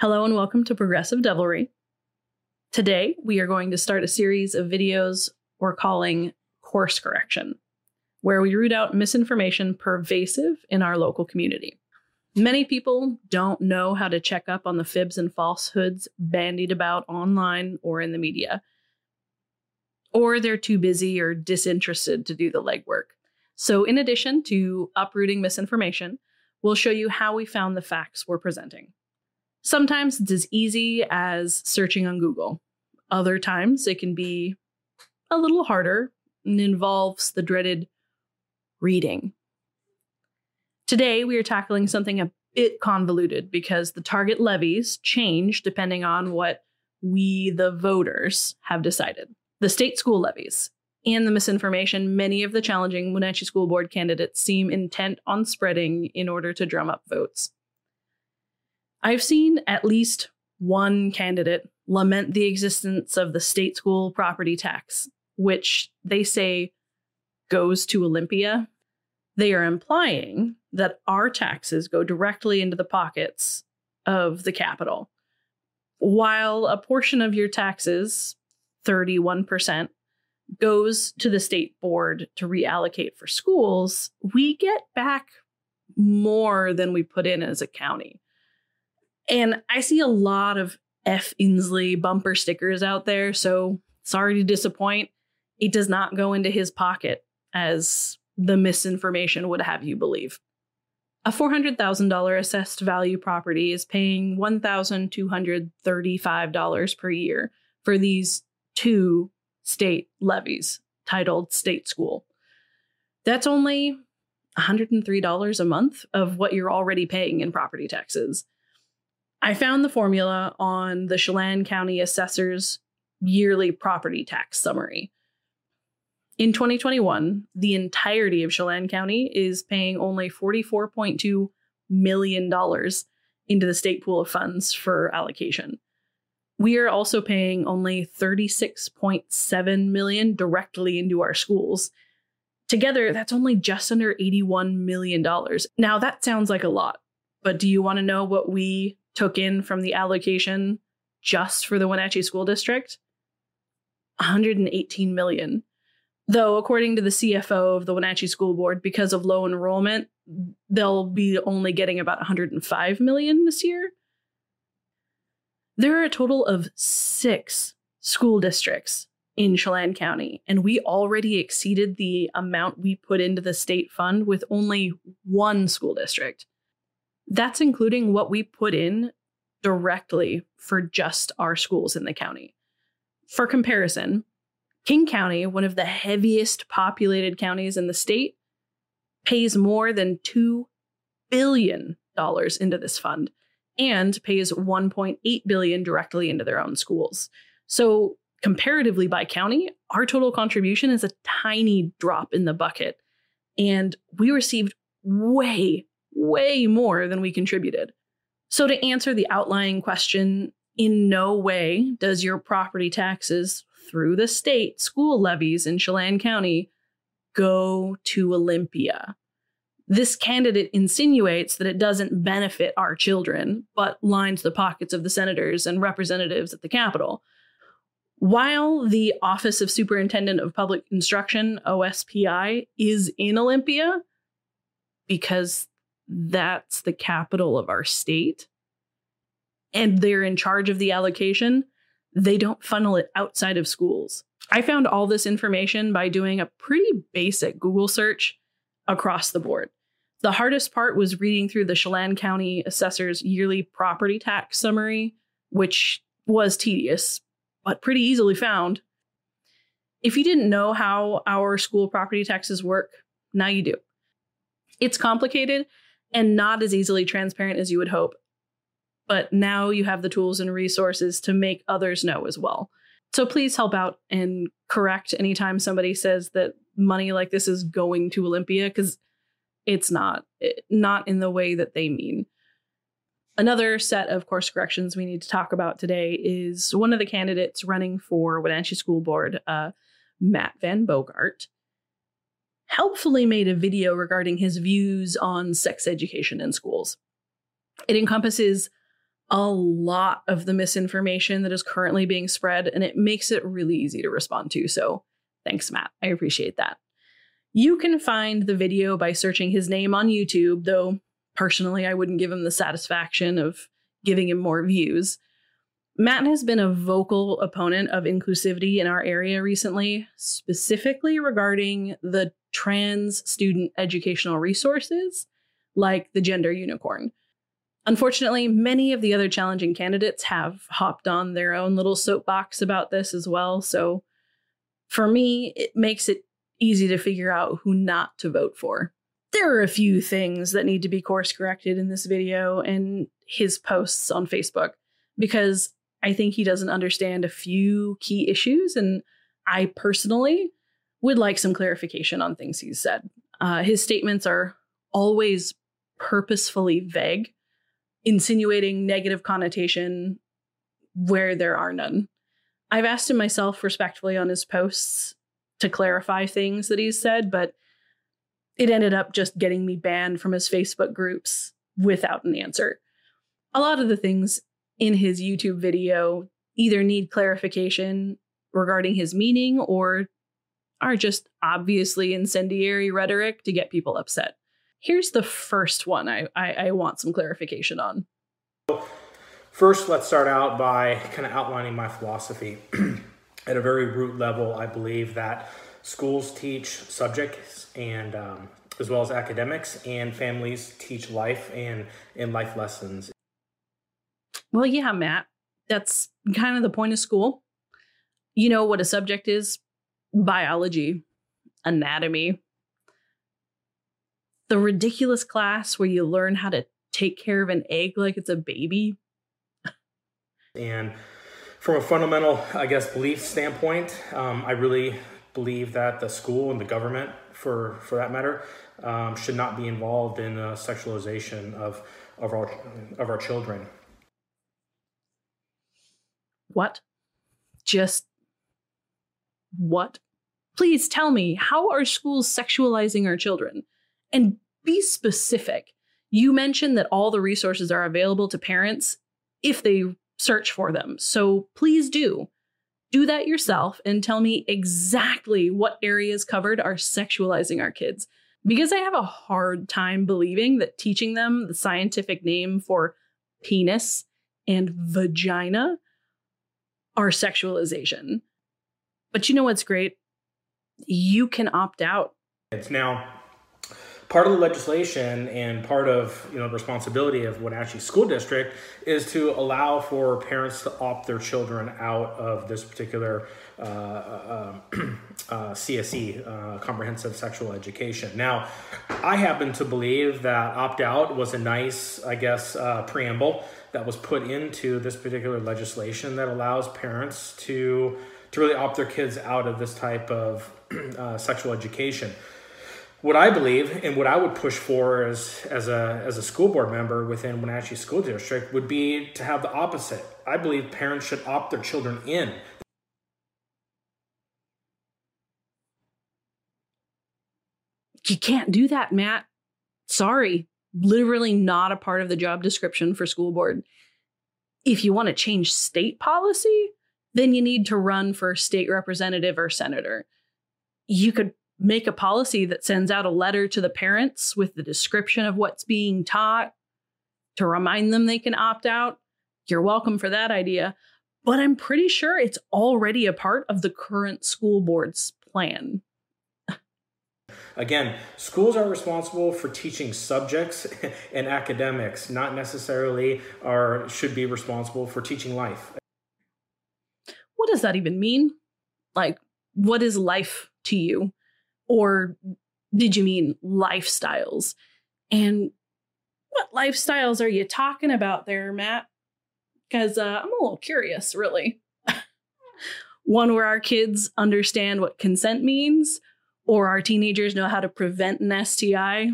Hello and welcome to Progressive Devilry. Today, we are going to start a series of videos we're calling Course Correction, where we root out misinformation pervasive in our local community. Many people don't know how to check up on the fibs and falsehoods bandied about online or in the media, or they're too busy or disinterested to do the legwork. So, in addition to uprooting misinformation, we'll show you how we found the facts we're presenting. Sometimes it's as easy as searching on Google. Other times it can be a little harder and involves the dreaded reading. Today, we are tackling something a bit convoluted because the target levies change depending on what we, the voters, have decided. The state school levies and the misinformation many of the challenging Wenatchee School Board candidates seem intent on spreading in order to drum up votes. I've seen at least one candidate lament the existence of the state school property tax, which they say goes to Olympia. They are implying that our taxes go directly into the pockets of the capital, while a portion of your taxes, 31%, goes to the state board to reallocate for schools, we get back more than we put in as a county. And I see a lot of F. Inslee bumper stickers out there. So sorry to disappoint. It does not go into his pocket as the misinformation would have you believe. A $400,000 assessed value property is paying $1,235 per year for these two state levies titled State School. That's only $103 a month of what you're already paying in property taxes. I found the formula on the Chelan County Assessor's yearly property tax summary. In 2021, the entirety of Chelan County is paying only $44.2 million into the state pool of funds for allocation. We are also paying only 36.7 million directly into our schools. Together, that's only just under 81 million dollars. Now that sounds like a lot, but do you want to know what we took in from the allocation just for the Wenatchee School District 118 million. Though, according to the CFO of the Wenatchee School Board, because of low enrollment, they'll be only getting about 105 million this year. There are a total of six school districts in Chelan County, and we already exceeded the amount we put into the state fund with only one school district. That's including what we put in directly for just our schools in the county. For comparison, King County, one of the heaviest populated counties in the state, pays more than $2 billion into this fund and pays 1.8 billion directly into their own schools. So, comparatively by county, our total contribution is a tiny drop in the bucket and we received way way more than we contributed. So, to answer the outlying question, in no way does your property taxes through the state school levies in Chelan County go to Olympia. This candidate insinuates that it doesn't benefit our children, but lines the pockets of the senators and representatives at the Capitol. While the Office of Superintendent of Public Instruction, OSPI, is in Olympia, because that's the capital of our state and they're in charge of the allocation, they don't funnel it outside of schools. I found all this information by doing a pretty basic Google search across the board. The hardest part was reading through the Chelan County Assessor's yearly property tax summary, which was tedious, but pretty easily found. If you didn't know how our school property taxes work, now you do. It's complicated, and not as easily transparent as you would hope. But now you have the tools and resources to make others know as well. So please help out and correct anytime somebody says that money like this is going to Olympia, because it's not, not in the way that they mean. Another set of course corrections we need to talk about today is one of the candidates running for Wenatchee School Board, uh, Matt Van Bogart, helpfully made a video regarding his views on sex education in schools. It encompasses a lot of the misinformation that is currently being spread, and it makes it really easy to respond to. So, thanks, Matt. I appreciate that. You can find the video by searching his name on YouTube, though personally, I wouldn't give him the satisfaction of giving him more views. Matt has been a vocal opponent of inclusivity in our area recently, specifically regarding the trans student educational resources like the Gender Unicorn. Unfortunately, many of the other challenging candidates have hopped on their own little soapbox about this as well. So for me, it makes it easy to figure out who not to vote for. There are a few things that need to be course corrected in this video and his posts on Facebook because I think he doesn't understand a few key issues. And I personally would like some clarification on things he's said. Uh, his statements are always purposefully vague, insinuating negative connotation where there are none. I've asked him myself respectfully on his posts to clarify things that he's said, but it ended up just getting me banned from his Facebook groups without an answer. A lot of the things in his YouTube video either need clarification regarding his meaning or are just obviously incendiary rhetoric to get people upset. Here's the first one I, I, I want some clarification on. First, let's start out by kind of outlining my philosophy. At a very root level, I believe that schools teach subjects and um, as well as academics, and families teach life and, and life lessons. Well, yeah, Matt, that's kind of the point of school. You know what a subject is biology, anatomy, the ridiculous class where you learn how to take care of an egg like it's a baby. And from a fundamental, I guess, belief standpoint, um, I really believe that the school and the government, for for that matter, um, should not be involved in the sexualization of of our of our children. What? Just what? Please tell me, how are schools sexualizing our children? And be specific. You mentioned that all the resources are available to parents if they search for them. So please do. Do that yourself and tell me exactly what areas covered are sexualizing our kids. Because I have a hard time believing that teaching them the scientific name for penis and vagina are sexualization. But you know what's great? You can opt out. It's now part of the legislation and part of you know the responsibility of Wenatchee School District is to allow for parents to opt their children out of this particular uh, uh, uh, CSE, uh, comprehensive sexual education. Now, I happen to believe that opt out was a nice, I guess, uh, preamble that was put into this particular legislation that allows parents to to really opt their kids out of this type of uh, sexual education. What I believe and what I would push for as, as, a, as a school board member within Wenatchee School District would be to have the opposite. I believe parents should opt their children in. You can't do that, Matt. Sorry. Literally not a part of the job description for school board. If you want to change state policy, then you need to run for state representative or senator. You could make a policy that sends out a letter to the parents with the description of what's being taught to remind them they can opt out. You're welcome for that idea. But I'm pretty sure it's already a part of the current school board's plan. Again, schools are responsible for teaching subjects and academics, not necessarily are should be responsible for teaching life. What does that even mean? Like, what is life to you? Or did you mean lifestyles? And what lifestyles are you talking about there, Matt? Because uh, I'm a little curious, really. One where our kids understand what consent means, or our teenagers know how to prevent an STI.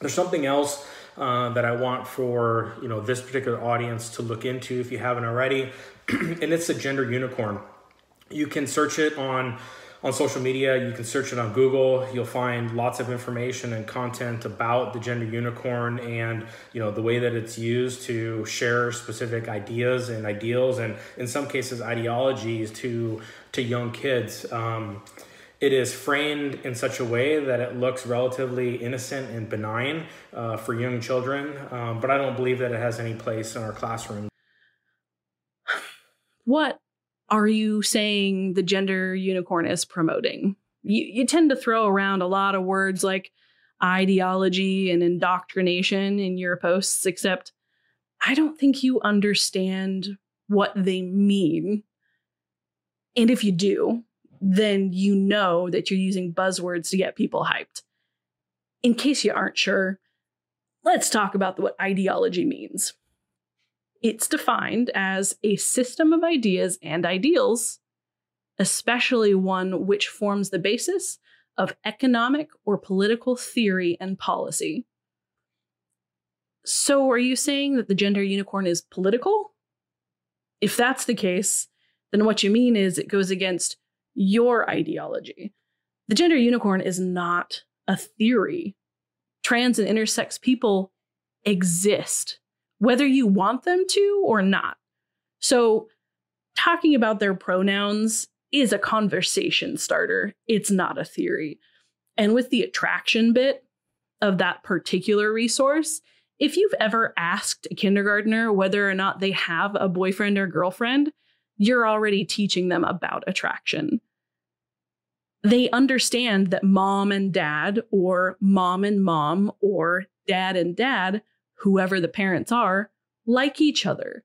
There's something else uh, that I want for you know this particular audience to look into if you haven't already, and it's the gender unicorn. You can search it on on social media. You can search it on Google. You'll find lots of information and content about the gender unicorn and you know the way that it's used to share specific ideas and ideals and in some cases ideologies to to young kids. Um, it is framed in such a way that it looks relatively innocent and benign uh, for young children, um, but I don't believe that it has any place in our classroom. What are you saying the gender unicorn is promoting? You, you tend to throw around a lot of words like ideology and indoctrination in your posts, except I don't think you understand what they mean. And if you do, then you know that you're using buzzwords to get people hyped. In case you aren't sure, let's talk about what ideology means. It's defined as a system of ideas and ideals, especially one which forms the basis of economic or political theory and policy. So, are you saying that the gender unicorn is political? If that's the case, then what you mean is it goes against your ideology. The gender unicorn is not a theory. Trans and intersex people exist whether you want them to or not. So, talking about their pronouns is a conversation starter, it's not a theory. And with the attraction bit of that particular resource, if you've ever asked a kindergartner whether or not they have a boyfriend or girlfriend, you're already teaching them about attraction. They understand that mom and dad, or mom and mom, or dad and dad whoever the parents are, like each other.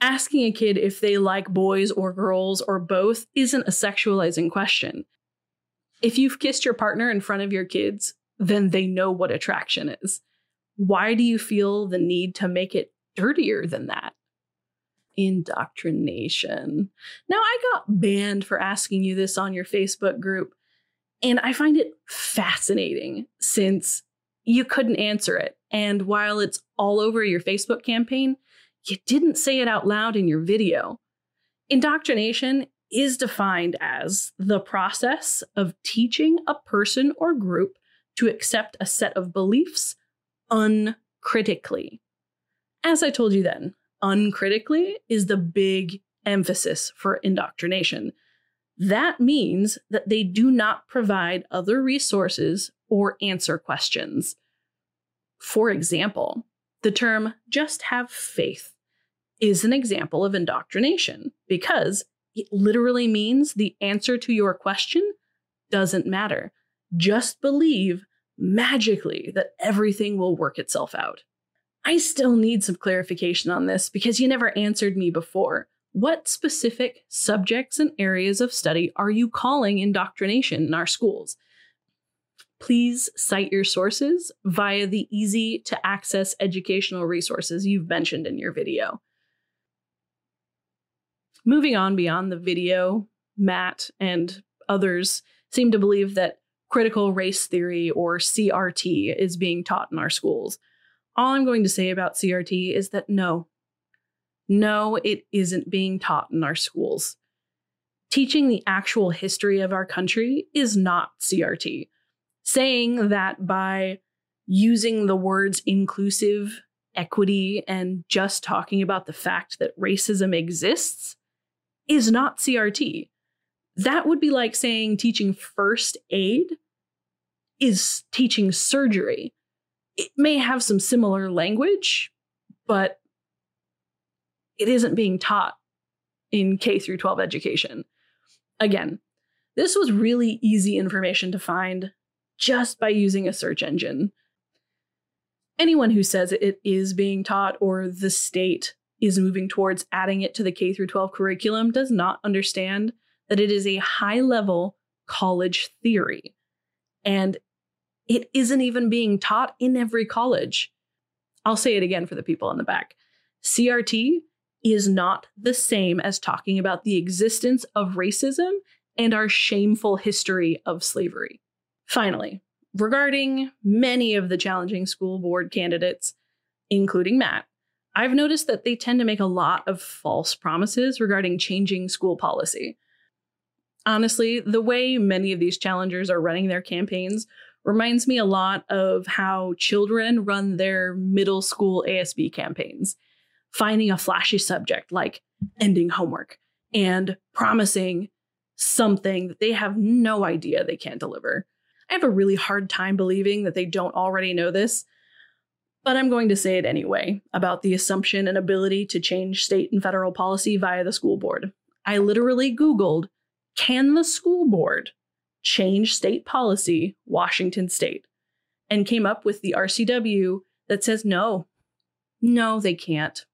Asking a kid if they like boys or girls or both isn't a sexualizing question. If you've kissed your partner in front of your kids, then they know what attraction is. Why do you feel the need to make it dirtier than that? Indoctrination. Now, I got banned for asking you this on your Facebook group, and I find it fascinating since you couldn't answer it. And while it's all over your Facebook campaign, you didn't say it out loud in your video. Indoctrination is defined as the process of teaching a person or group to accept a set of beliefs uncritically. As I told you then, uncritically is the big emphasis for indoctrination. That means that they do not provide other resources or answer questions. For example, the term just have faith is an example of indoctrination because it literally means the answer to your question doesn't matter. Just believe magically that everything will work itself out. I still need some clarification on this because you never answered me before. What specific subjects and areas of study are you calling indoctrination in our schools? Please cite your sources via the easy to access educational resources you've mentioned in your video. Moving on beyond the video, Matt and others seem to believe that critical race theory or CRT is being taught in our schools. All I'm going to say about CRT is that no, no, it isn't being taught in our schools. Teaching the actual history of our country is not CRT saying that by using the words inclusive, equity, and just talking about the fact that racism exists is not CRT. That would be like saying teaching first aid is teaching surgery. It may have some similar language, but it isn't being taught in K through 12 education. Again, this was really easy information to find just by using a search engine. Anyone who says it is being taught or the state is moving towards adding it to the K through 12 curriculum does not understand that it is a high level college theory. And it isn't even being taught in every college. I'll say it again for the people in the back. CRT is not the same as talking about the existence of racism and our shameful history of slavery. Finally, regarding many of the challenging school board candidates, including Matt, I've noticed that they tend to make a lot of false promises regarding changing school policy. Honestly, the way many of these challengers are running their campaigns reminds me a lot of how children run their middle school ASB campaigns, finding a flashy subject like ending homework and promising something that they have no idea they can't deliver. I have a really hard time believing that they don't already know this, but I'm going to say it anyway about the assumption and ability to change state and federal policy via the school board. I literally Googled, can the school board change state policy, Washington state, and came up with the RCW that says no, no, they can't.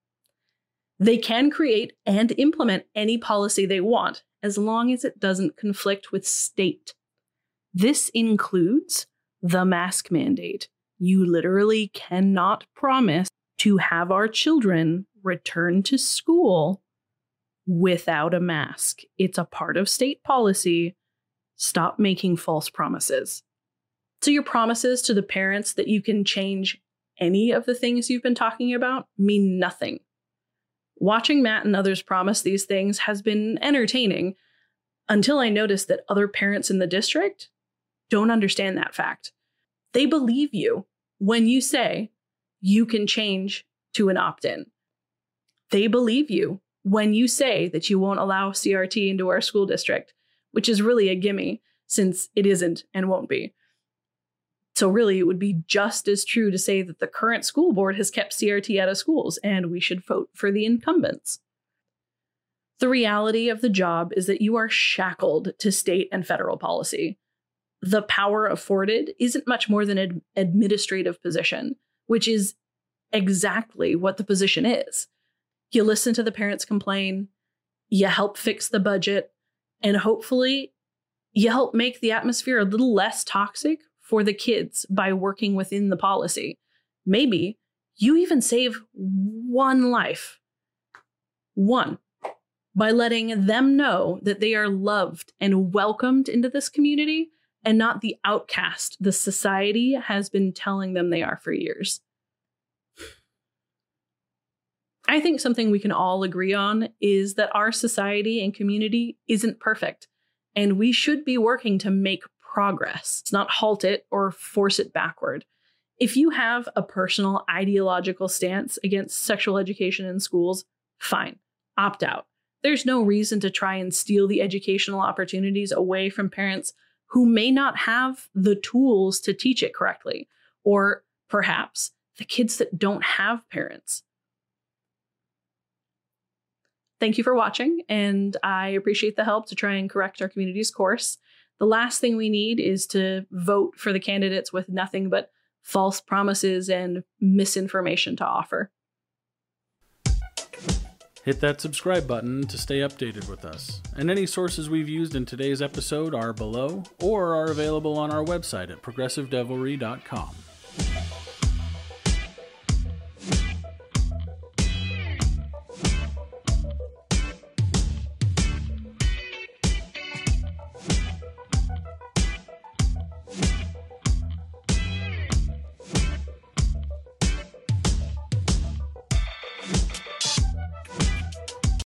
They can create and implement any policy they want as long as it doesn't conflict with state. This includes the mask mandate. You literally cannot promise to have our children return to school without a mask. It's a part of state policy. Stop making false promises. So, your promises to the parents that you can change any of the things you've been talking about mean nothing. Watching Matt and others promise these things has been entertaining until I noticed that other parents in the district don't understand that fact. They believe you when you say you can change to an opt in. They believe you when you say that you won't allow CRT into our school district, which is really a gimme since it isn't and won't be. So, really, it would be just as true to say that the current school board has kept CRT out of schools and we should vote for the incumbents. The reality of the job is that you are shackled to state and federal policy. The power afforded isn't much more than an administrative position, which is exactly what the position is. You listen to the parents complain, you help fix the budget, and hopefully you help make the atmosphere a little less toxic for the kids by working within the policy. Maybe you even save one life. One, by letting them know that they are loved and welcomed into this community and not the outcast the society has been telling them they are for years. I think something we can all agree on is that our society and community isn't perfect, and we should be working to make progress, it's not halt it or force it backward. If you have a personal ideological stance against sexual education in schools, fine, opt out. There's no reason to try and steal the educational opportunities away from parents who may not have the tools to teach it correctly, or perhaps the kids that don't have parents. Thank you for watching, and I appreciate the help to try and correct our community's course. The last thing we need is to vote for the candidates with nothing but false promises and misinformation to offer. Hit that subscribe button to stay updated with us. And any sources we've used in today's episode are below or are available on our website at progressivedevilry.com.